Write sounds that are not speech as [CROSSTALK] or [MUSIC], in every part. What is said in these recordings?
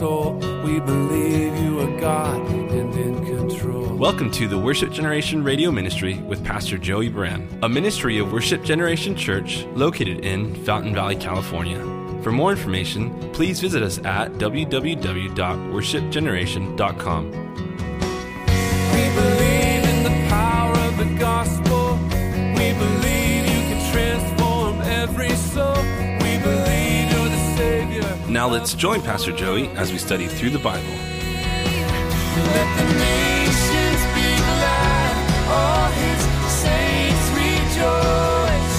soul. We believe you are God and in control. Welcome to the Worship Generation Radio Ministry with Pastor Joey Buran, a ministry of Worship Generation Church located in Fountain Valley, California. For more information, please visit us at www.worshipgeneration.com. Now let's join Pastor Joey as we study through the Bible. Let the nations be glad. All his saints rejoice.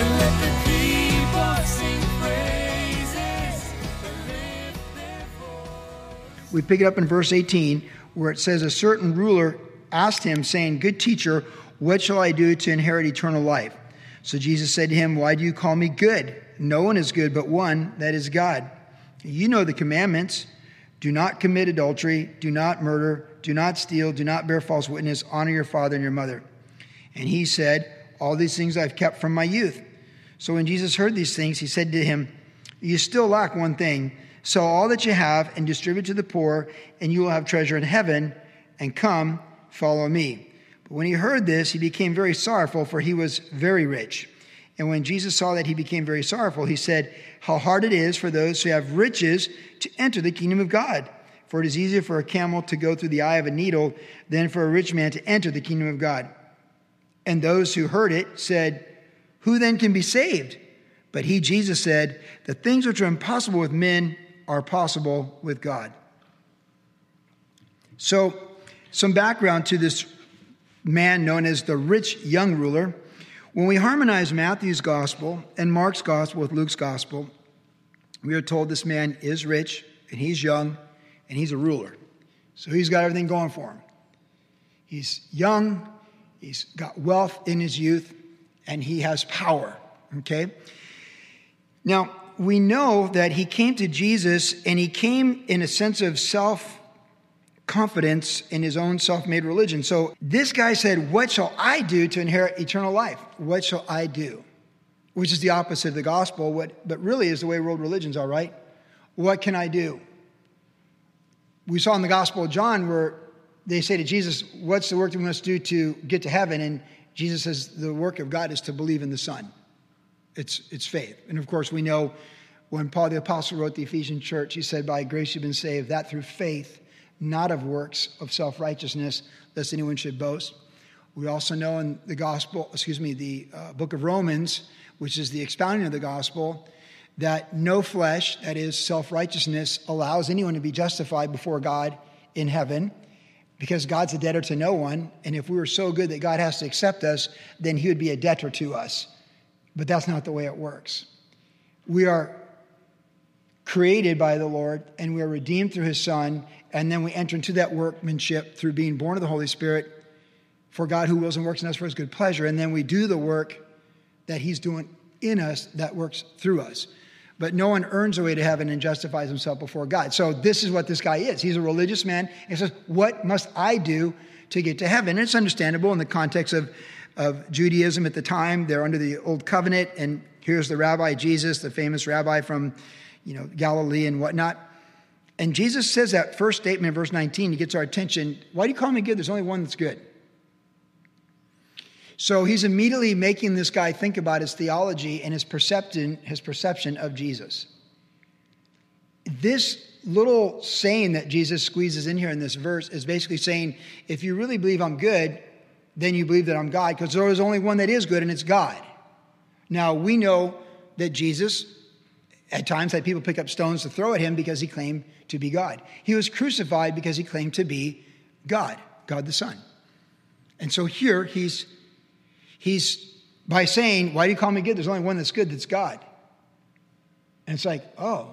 And let the people sing praises. lift their voice. We pick it up in verse 18 where it says, A certain ruler asked him, saying, Good teacher, what shall I do to inherit eternal life? So Jesus said to him, Why do you call me good? No one is good but one, that is God. You know the commandments do not commit adultery, do not murder, do not steal, do not bear false witness, honor your father and your mother. And he said, All these things I've kept from my youth. So when Jesus heard these things, he said to him, You still lack one thing. Sell all that you have and distribute to the poor, and you will have treasure in heaven. And come, follow me. But when he heard this, he became very sorrowful, for he was very rich. And when Jesus saw that he became very sorrowful, he said, How hard it is for those who have riches to enter the kingdom of God. For it is easier for a camel to go through the eye of a needle than for a rich man to enter the kingdom of God. And those who heard it said, Who then can be saved? But he, Jesus, said, The things which are impossible with men are possible with God. So, some background to this man known as the rich young ruler. When we harmonize Matthew's gospel and Mark's gospel with Luke's gospel, we are told this man is rich and he's young and he's a ruler. So he's got everything going for him. He's young, he's got wealth in his youth, and he has power. Okay? Now, we know that he came to Jesus and he came in a sense of self confidence in his own self made religion. So this guy said, What shall I do to inherit eternal life? What shall I do? Which is the opposite of the gospel, what, but really is the way world religions are, right? What can I do? We saw in the Gospel of John where they say to Jesus, What's the work that we must do to get to heaven? And Jesus says, The work of God is to believe in the Son. It's, it's faith. And of course, we know when Paul the Apostle wrote the Ephesian church, he said, By grace you've been saved, that through faith, not of works of self righteousness, lest anyone should boast. We also know in the gospel, excuse me, the uh, book of Romans, which is the expounding of the gospel, that no flesh, that is self righteousness, allows anyone to be justified before God in heaven because God's a debtor to no one. And if we were so good that God has to accept us, then he would be a debtor to us. But that's not the way it works. We are created by the Lord and we are redeemed through his Son. And then we enter into that workmanship through being born of the Holy Spirit for God who wills and works in us for his good pleasure. And then we do the work that he's doing in us that works through us. But no one earns a way to heaven and justifies himself before God. So this is what this guy is. He's a religious man. He says, What must I do to get to heaven? And it's understandable in the context of, of Judaism at the time. They're under the old covenant, and here's the rabbi Jesus, the famous rabbi from you know Galilee and whatnot. And Jesus says that first statement in verse 19, he gets our attention. Why do you call me good? There's only one that's good. So he's immediately making this guy think about his theology and his perception, his perception of Jesus. This little saying that Jesus squeezes in here in this verse is basically saying, if you really believe I'm good, then you believe that I'm God, because there is only one that is good, and it's God. Now, we know that Jesus at times had people pick up stones to throw at him because he claimed to be God. He was crucified because he claimed to be God, God the Son. And so here he's he's by saying, Why do you call me good? There's only one that's good, that's God. And it's like, oh.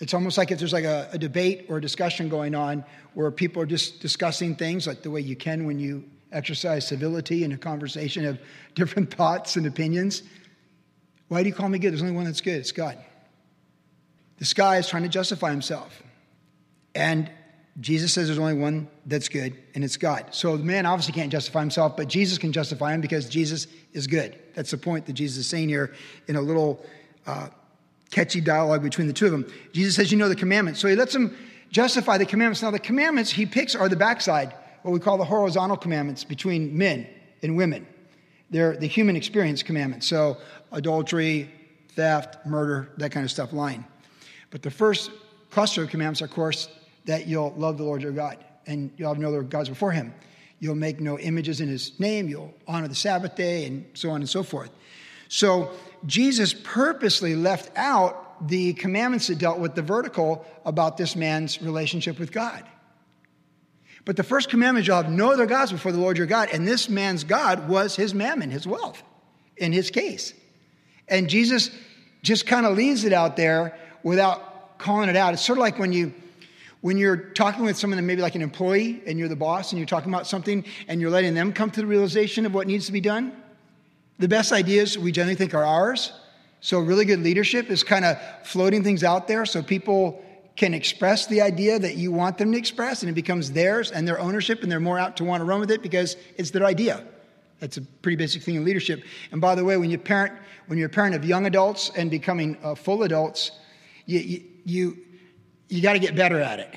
It's almost like if there's like a, a debate or a discussion going on where people are just discussing things like the way you can when you exercise civility in a conversation of [LAUGHS] different thoughts and opinions. Why do you call me good? There's only one that's good, it's God. This guy is trying to justify himself. And Jesus says there's only one that's good, and it's God. So the man obviously can't justify himself, but Jesus can justify him because Jesus is good. That's the point that Jesus is saying here in a little uh, catchy dialogue between the two of them. Jesus says, You know the commandments. So he lets them justify the commandments. Now, the commandments he picks are the backside, what we call the horizontal commandments between men and women. They're the human experience commandments. So, adultery, theft, murder, that kind of stuff, lying. But the first cluster of commandments of course, that you'll love the Lord your God and you'll have no other gods before him. You'll make no images in his name. You'll honor the Sabbath day and so on and so forth. So Jesus purposely left out the commandments that dealt with the vertical about this man's relationship with God. But the first commandment, you'll have no other gods before the Lord your God. And this man's God was his mammon, his wealth, in his case. And Jesus just kind of leaves it out there without calling it out. It's sort of like when you when you're talking with someone that maybe like an employee and you're the boss and you're talking about something and you're letting them come to the realization of what needs to be done. The best ideas we generally think are ours. So really good leadership is kind of floating things out there so people can express the idea that you want them to express and it becomes theirs and their ownership and they're more apt to want to run with it because it's their idea. That's a pretty basic thing in leadership. And by the way, when you parent, when you're a parent of young adults and becoming uh, full adults, you, you, you you got to get better at it.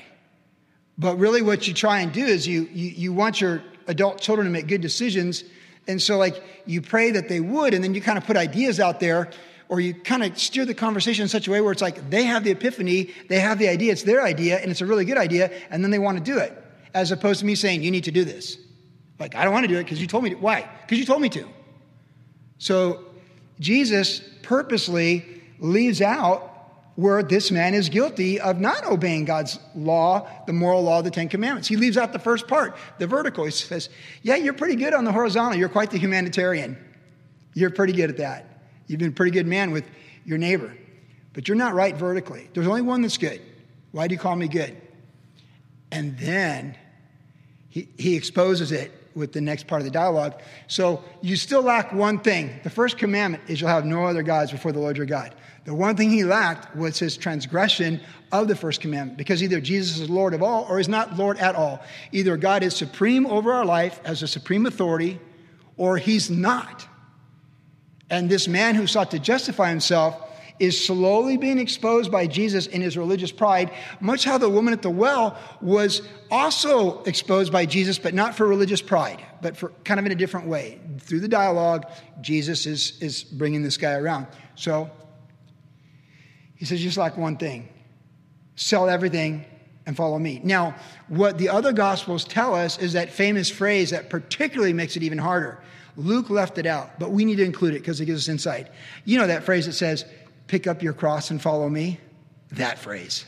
But really, what you try and do is you, you, you want your adult children to make good decisions. And so, like, you pray that they would, and then you kind of put ideas out there, or you kind of steer the conversation in such a way where it's like they have the epiphany, they have the idea, it's their idea, and it's a really good idea, and then they want to do it, as opposed to me saying, you need to do this. Like, I don't want to do it because you told me to. Why? Because you told me to. So, Jesus purposely leaves out where this man is guilty of not obeying God's law, the moral law, the Ten Commandments. He leaves out the first part, the vertical. He says, Yeah, you're pretty good on the horizontal. You're quite the humanitarian. You're pretty good at that. You've been a pretty good man with your neighbor, but you're not right vertically. There's only one that's good. Why do you call me good? And then he, he exposes it with the next part of the dialogue. So you still lack one thing. The first commandment is you'll have no other gods before the Lord your God. The one thing he lacked was his transgression of the first commandment because either Jesus is Lord of all or he's not Lord at all. Either God is supreme over our life as a supreme authority or he's not. And this man who sought to justify himself is slowly being exposed by Jesus in his religious pride, much how the woman at the well was also exposed by Jesus, but not for religious pride, but for kind of in a different way. Through the dialogue, Jesus is, is bringing this guy around. So he says, just like one thing sell everything and follow me. Now, what the other gospels tell us is that famous phrase that particularly makes it even harder. Luke left it out, but we need to include it because it gives us insight. You know that phrase that says, pick up your cross and follow me? That phrase.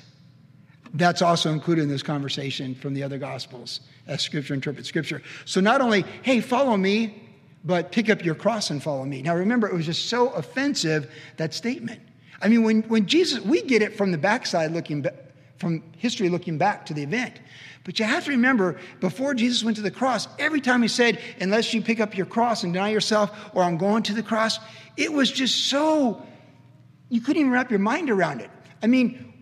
That's also included in this conversation from the other gospels as scripture interprets scripture. So not only, hey, follow me, but pick up your cross and follow me. Now remember, it was just so offensive, that statement. I mean, when, when Jesus, we get it from the backside looking, from history looking back to the event. But you have to remember, before Jesus went to the cross, every time he said, unless you pick up your cross and deny yourself, or I'm going to the cross, it was just so, you couldn't even wrap your mind around it. I mean,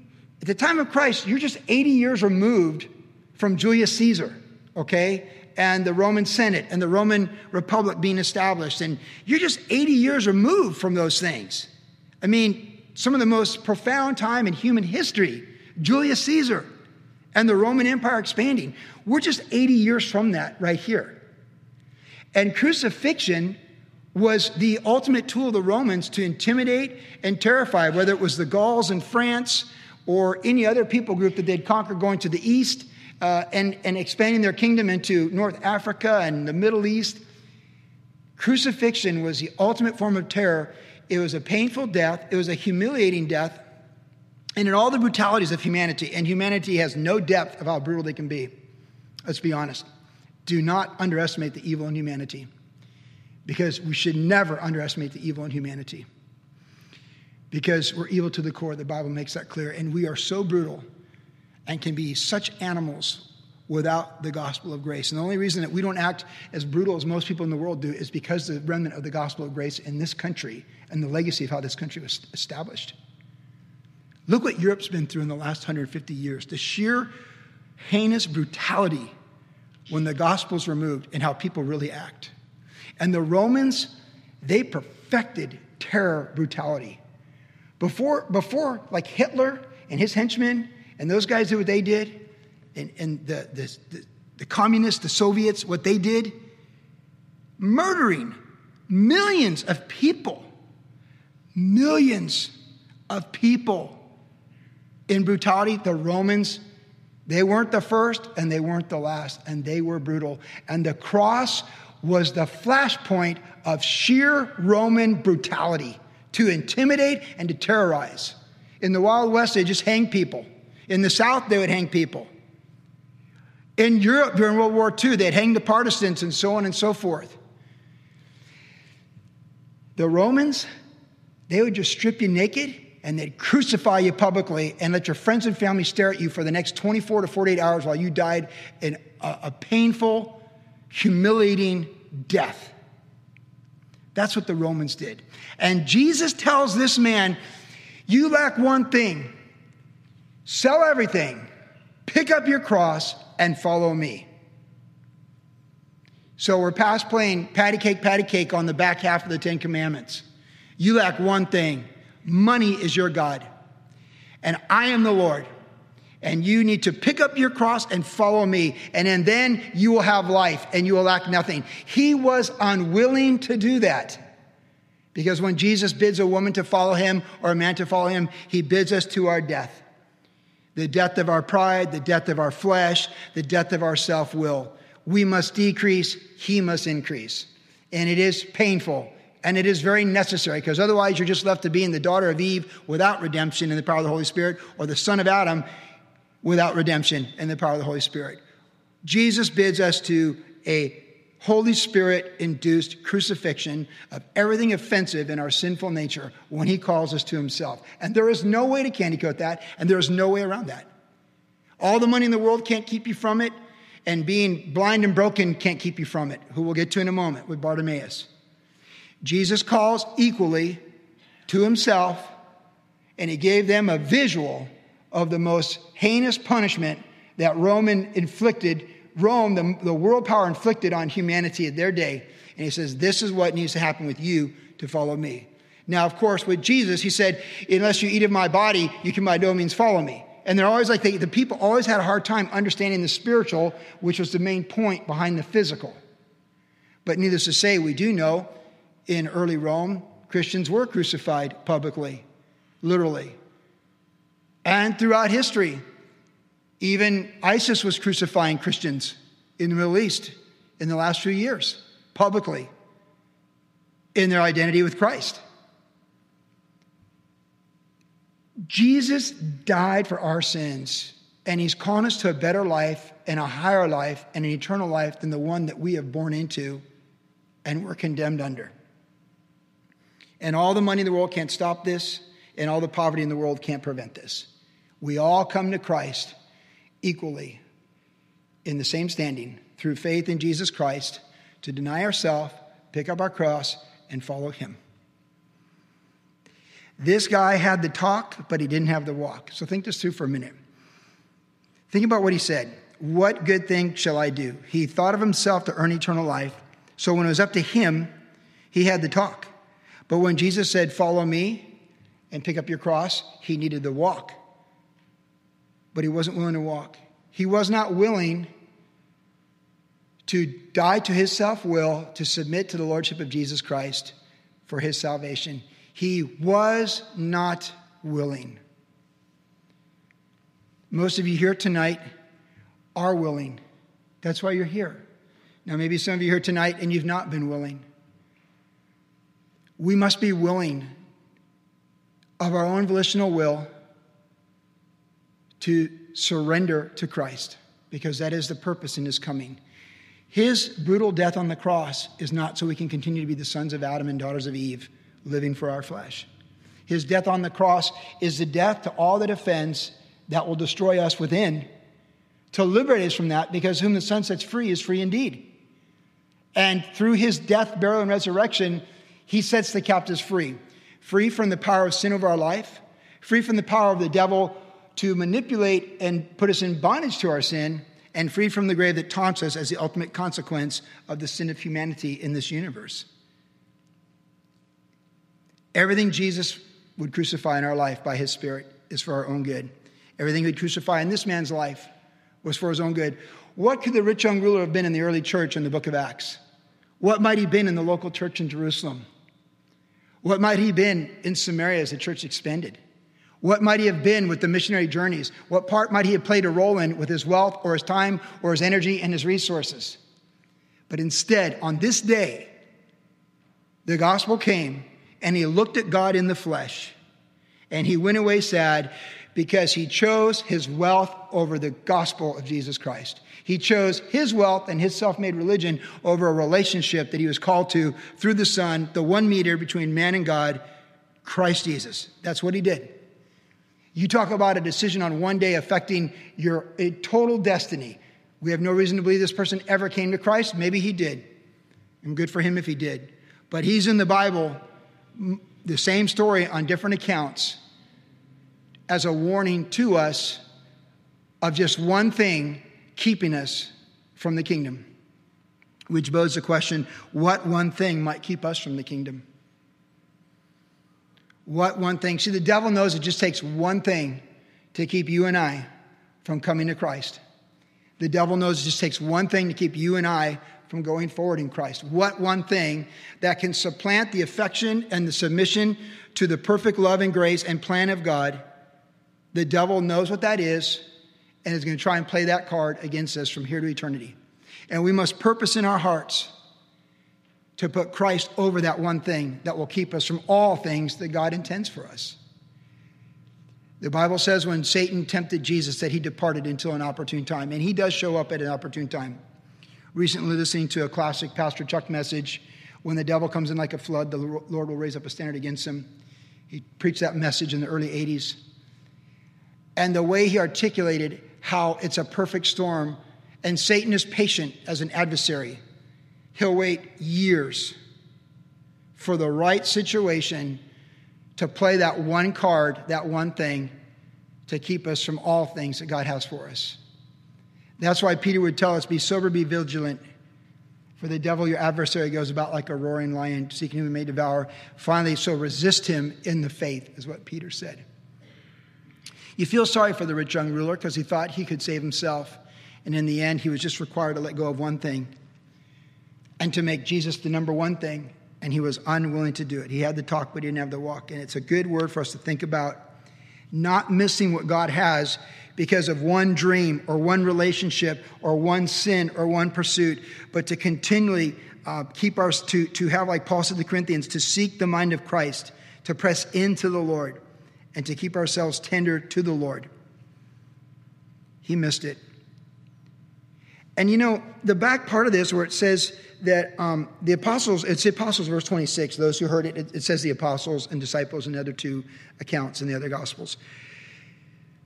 at the time of Christ, you're just 80 years removed from Julius Caesar, okay? And the Roman Senate and the Roman Republic being established. And you're just 80 years removed from those things. I mean, some of the most profound time in human history, Julius Caesar and the Roman Empire expanding. We're just 80 years from that right here. And crucifixion was the ultimate tool of the Romans to intimidate and terrify, whether it was the Gauls in France or any other people group that they'd conquer going to the east uh, and, and expanding their kingdom into North Africa and the Middle East. Crucifixion was the ultimate form of terror it was a painful death, it was a humiliating death, and in all the brutalities of humanity, and humanity has no depth of how brutal they can be. Let's be honest. Do not underestimate the evil in humanity because we should never underestimate the evil in humanity because we're evil to the core. The Bible makes that clear. And we are so brutal and can be such animals without the gospel of grace. And the only reason that we don't act as brutal as most people in the world do is because the remnant of the gospel of grace in this country and the legacy of how this country was established. Look what Europe's been through in the last 150 years the sheer heinous brutality when the gospel's removed and how people really act. And the Romans, they perfected terror brutality. Before, before like Hitler and his henchmen and those guys did what they did, and, and the, the, the, the communists, the Soviets, what they did, murdering millions of people, millions of people in brutality. The Romans, they weren't the first and they weren't the last, and they were brutal. And the cross was the flashpoint of sheer Roman brutality to intimidate and to terrorize. In the Wild West, they just hang people. In the South, they would hang people. In Europe during World War II, they'd hang the partisans and so on and so forth. The Romans, they would just strip you naked and they'd crucify you publicly and let your friends and family stare at you for the next 24 to 48 hours while you died in a, a painful, humiliating death. That's what the Romans did. And Jesus tells this man, You lack one thing sell everything, pick up your cross, and follow me. So we're past playing patty cake, patty cake on the back half of the Ten Commandments. You lack one thing money is your God, and I am the Lord. And you need to pick up your cross and follow me, and then you will have life and you will lack nothing. He was unwilling to do that. Because when Jesus bids a woman to follow him or a man to follow him, he bids us to our death the death of our pride, the death of our flesh, the death of our self will. We must decrease, he must increase. And it is painful and it is very necessary because otherwise you're just left to being the daughter of Eve without redemption in the power of the Holy Spirit or the son of Adam without redemption and the power of the Holy Spirit. Jesus bids us to a Holy Spirit induced crucifixion of everything offensive in our sinful nature when He calls us to Himself. And there is no way to candy coat that, and there is no way around that. All the money in the world can't keep you from it, and being blind and broken can't keep you from it, who we'll get to in a moment with Bartimaeus. Jesus calls equally to Himself, and He gave them a visual of the most heinous punishment that Roman inflicted Rome, the, the world power inflicted on humanity at their day. And he says, This is what needs to happen with you to follow me. Now, of course, with Jesus, he said, Unless you eat of my body, you can by no means follow me. And they're always like, they, the people always had a hard time understanding the spiritual, which was the main point behind the physical. But needless to say, we do know in early Rome, Christians were crucified publicly, literally. And throughout history, even ISIS was crucifying Christians in the Middle East in the last few years, publicly, in their identity with Christ. Jesus died for our sins, and he's calling us to a better life and a higher life and an eternal life than the one that we have born into and we're condemned under. And all the money in the world can't stop this, and all the poverty in the world can't prevent this. We all come to Christ equally in the same standing through faith in Jesus Christ to deny ourselves, pick up our cross, and follow him. This guy had the talk, but he didn't have the walk. So think this through for a minute. Think about what he said. What good thing shall I do? He thought of himself to earn eternal life. So when it was up to him, he had the talk. But when Jesus said, Follow me and pick up your cross, he needed the walk but he wasn't willing to walk. He was not willing to die to his self will, to submit to the Lordship of Jesus Christ for his salvation. He was not willing. Most of you here tonight are willing. That's why you're here. Now, maybe some of you here tonight and you've not been willing. We must be willing of our own volitional will to surrender to Christ because that is the purpose in his coming. His brutal death on the cross is not so we can continue to be the sons of Adam and daughters of Eve, living for our flesh. His death on the cross is the death to all that offends that will destroy us within, to liberate us from that, because whom the Son sets free is free indeed. And through his death, burial, and resurrection, he sets the captives free free from the power of sin over our life, free from the power of the devil to manipulate and put us in bondage to our sin and free from the grave that taunts us as the ultimate consequence of the sin of humanity in this universe. Everything Jesus would crucify in our life by his Spirit is for our own good. Everything he'd crucify in this man's life was for his own good. What could the rich young ruler have been in the early church in the book of Acts? What might he have been in the local church in Jerusalem? What might he have been in Samaria as the church expanded? What might he have been with the missionary journeys? What part might he have played a role in with his wealth or his time or his energy and his resources? But instead, on this day, the gospel came and he looked at God in the flesh and he went away sad because he chose his wealth over the gospel of Jesus Christ. He chose his wealth and his self made religion over a relationship that he was called to through the Son, the one meter between man and God, Christ Jesus. That's what he did. You talk about a decision on one day affecting your total destiny. We have no reason to believe this person ever came to Christ. Maybe he did. And good for him if he did. But he's in the Bible, the same story on different accounts, as a warning to us of just one thing keeping us from the kingdom. Which bodes the question what one thing might keep us from the kingdom? What one thing? See, the devil knows it just takes one thing to keep you and I from coming to Christ. The devil knows it just takes one thing to keep you and I from going forward in Christ. What one thing that can supplant the affection and the submission to the perfect love and grace and plan of God? The devil knows what that is and is going to try and play that card against us from here to eternity. And we must purpose in our hearts to put Christ over that one thing that will keep us from all things that God intends for us. The Bible says when Satan tempted Jesus that he departed until an opportune time, and he does show up at an opportune time. Recently, listening to a classic Pastor Chuck message, when the devil comes in like a flood, the Lord will raise up a standard against him. He preached that message in the early 80s. And the way he articulated how it's a perfect storm, and Satan is patient as an adversary He'll wait years for the right situation to play that one card, that one thing, to keep us from all things that God has for us. That's why Peter would tell us be sober, be vigilant. For the devil, your adversary, goes about like a roaring lion, seeking whom he may devour. Finally, so resist him in the faith, is what Peter said. You feel sorry for the rich young ruler because he thought he could save himself. And in the end, he was just required to let go of one thing and to make Jesus the number one thing, and he was unwilling to do it. He had the talk, but he didn't have the walk. And it's a good word for us to think about not missing what God has because of one dream or one relationship or one sin or one pursuit, but to continually uh, keep us to, to have, like Paul said to the Corinthians, to seek the mind of Christ, to press into the Lord, and to keep ourselves tender to the Lord. He missed it. And you know, the back part of this where it says that um, the apostles, it's the apostles, verse 26, those who heard it, it, it says the apostles and disciples in the other two accounts in the other gospels.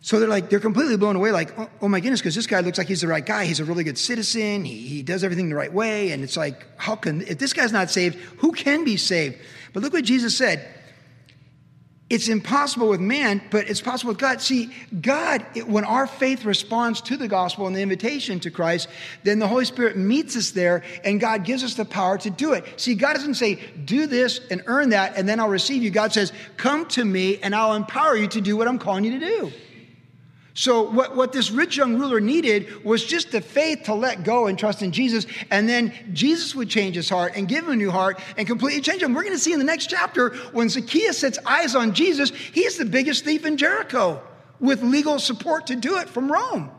So they're like, they're completely blown away, like, oh, oh my goodness, because this guy looks like he's the right guy. He's a really good citizen. He, he does everything the right way. And it's like, how can, if this guy's not saved, who can be saved? But look what Jesus said. It's impossible with man, but it's possible with God. See, God, when our faith responds to the gospel and the invitation to Christ, then the Holy Spirit meets us there and God gives us the power to do it. See, God doesn't say, do this and earn that and then I'll receive you. God says, come to me and I'll empower you to do what I'm calling you to do. So, what, what this rich young ruler needed was just the faith to let go and trust in Jesus. And then Jesus would change his heart and give him a new heart and completely change him. We're going to see in the next chapter when Zacchaeus sets eyes on Jesus, he's the biggest thief in Jericho with legal support to do it from Rome.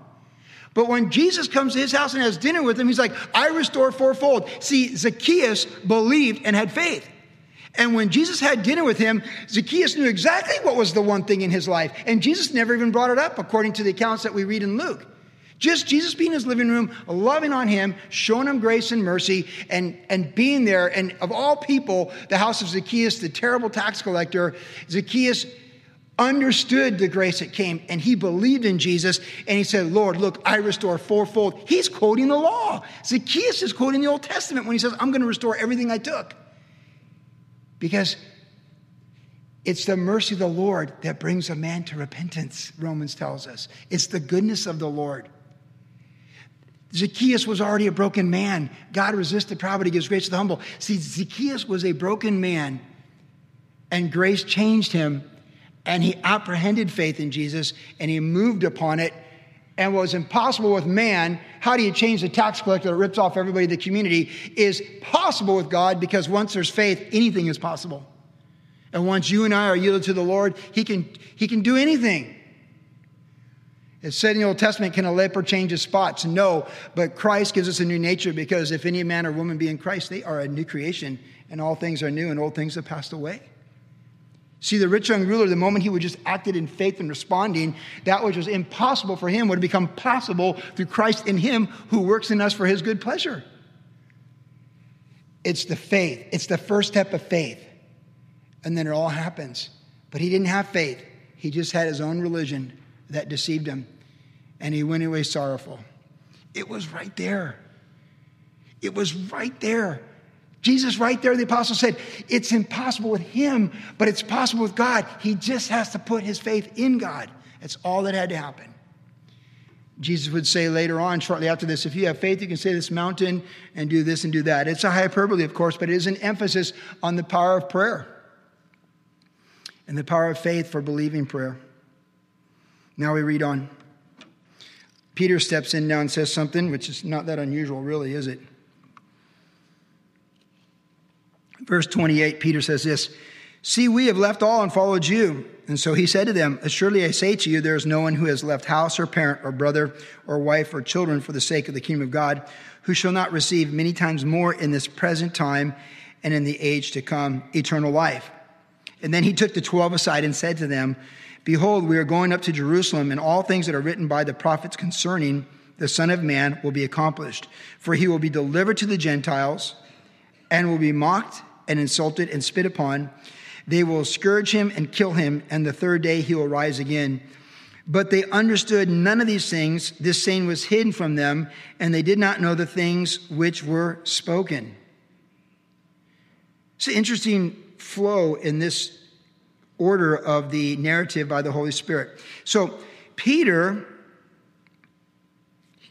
But when Jesus comes to his house and has dinner with him, he's like, I restore fourfold. See, Zacchaeus believed and had faith. And when Jesus had dinner with him, Zacchaeus knew exactly what was the one thing in his life. And Jesus never even brought it up, according to the accounts that we read in Luke. Just Jesus being in his living room, loving on him, showing him grace and mercy, and, and being there. And of all people, the house of Zacchaeus, the terrible tax collector, Zacchaeus understood the grace that came and he believed in Jesus and he said, Lord, look, I restore fourfold. He's quoting the law. Zacchaeus is quoting the Old Testament when he says, I'm going to restore everything I took. Because it's the mercy of the Lord that brings a man to repentance, Romans tells us. It's the goodness of the Lord. Zacchaeus was already a broken man. God resists the proud, but he gives grace to the humble. See, Zacchaeus was a broken man, and grace changed him and he apprehended faith in Jesus and he moved upon it and what was impossible with man, how do you change the tax collector that rips off everybody in the community, is possible with God because once there's faith, anything is possible. And once you and I are yielded to the Lord, He can, he can do anything. It said in the Old Testament, can a leper change his spots? No, but Christ gives us a new nature because if any man or woman be in Christ, they are a new creation, and all things are new, and old things have passed away. See, the rich young ruler, the moment he would just acted in faith and responding, that which was impossible for him would become possible through Christ in him who works in us for his good pleasure. It's the faith, it's the first step of faith. And then it all happens. But he didn't have faith, he just had his own religion that deceived him. And he went away sorrowful. It was right there. It was right there. Jesus, right there, the apostle said, It's impossible with him, but it's possible with God. He just has to put his faith in God. That's all that had to happen. Jesus would say later on, shortly after this, if you have faith, you can say this mountain and do this and do that. It's a hyperbole, of course, but it is an emphasis on the power of prayer and the power of faith for believing prayer. Now we read on. Peter steps in now and says something, which is not that unusual, really, is it? Verse 28, Peter says this See, we have left all and followed you. And so he said to them, Assuredly I say to you, there is no one who has left house or parent or brother or wife or children for the sake of the kingdom of God who shall not receive many times more in this present time and in the age to come eternal life. And then he took the twelve aside and said to them, Behold, we are going up to Jerusalem, and all things that are written by the prophets concerning the Son of Man will be accomplished. For he will be delivered to the Gentiles and will be mocked and insulted and spit upon. They will scourge him and kill him, and the third day he will rise again. But they understood none of these things. This saying was hidden from them, and they did not know the things which were spoken. It's an interesting flow in this order of the narrative by the Holy Spirit. So, Peter,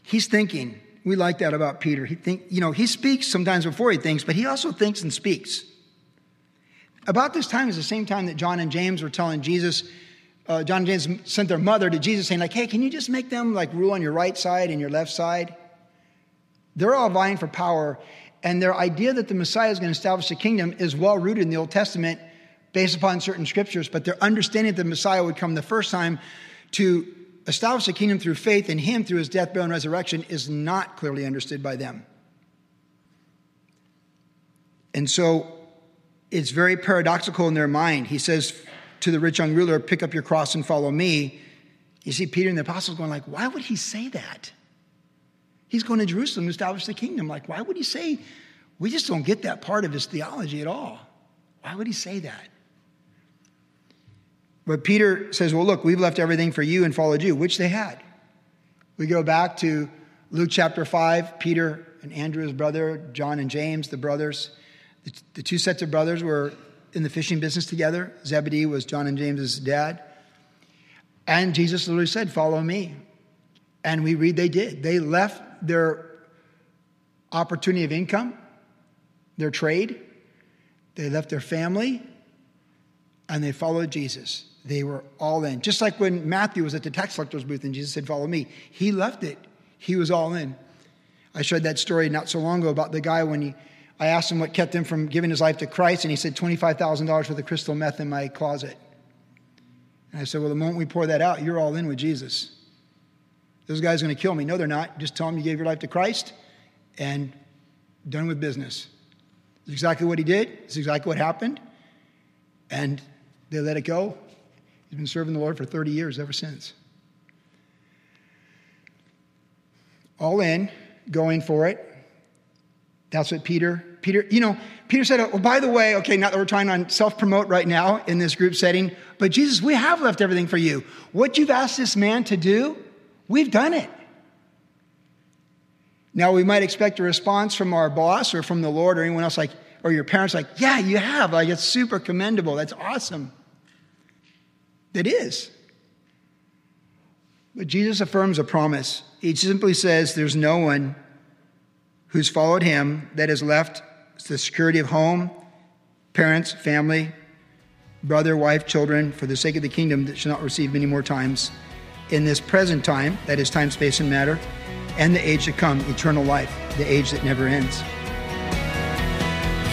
he's thinking. We like that about Peter. He think, you know, he speaks sometimes before he thinks, but he also thinks and speaks. About this time is the same time that John and James were telling Jesus, uh, John and James sent their mother to Jesus saying, like, hey, can you just make them like rule on your right side and your left side? They're all vying for power. And their idea that the Messiah is going to establish a kingdom is well rooted in the Old Testament based upon certain scriptures, but their understanding that the Messiah would come the first time to establish the kingdom through faith in him through his death, burial, and resurrection is not clearly understood by them. And so it's very paradoxical in their mind. He says to the rich young ruler, Pick up your cross and follow me. You see Peter and the apostles going like, Why would he say that? He's going to Jerusalem to establish the kingdom. Like, why would he say, we just don't get that part of his theology at all. Why would he say that? But Peter says, Well, look, we've left everything for you and followed you, which they had. We go back to Luke chapter 5, Peter and Andrew, his brother, John and James, the brothers. The, the two sets of brothers were in the fishing business together. Zebedee was John and James's dad. And Jesus literally said, Follow me. And we read they did. They left their opportunity of income, their trade, they left their family, and they followed Jesus. They were all in. Just like when Matthew was at the tax collector's booth and Jesus said, Follow me. He left it, he was all in. I shared that story not so long ago about the guy when he, I asked him what kept him from giving his life to Christ, and he said, $25,000 for the crystal meth in my closet. And I said, Well, the moment we pour that out, you're all in with Jesus. Those guys are going to kill me. No, they're not. Just tell them you gave your life to Christ and done with business. It's exactly what he did. It's exactly what happened. And they let it go. He's been serving the Lord for 30 years ever since. All in, going for it. That's what Peter, Peter, you know, Peter said, oh, by the way, okay, not that we're trying to self promote right now in this group setting, but Jesus, we have left everything for you. What you've asked this man to do, we've done it. Now, we might expect a response from our boss or from the Lord or anyone else, like, or your parents, like, yeah, you have. Like, it's super commendable. That's awesome. It is. But Jesus affirms a promise. He simply says, There's no one who's followed him that has left the security of home, parents, family, brother, wife, children, for the sake of the kingdom that shall not receive many more times in this present time, that is time, space, and matter, and the age to come, eternal life, the age that never ends.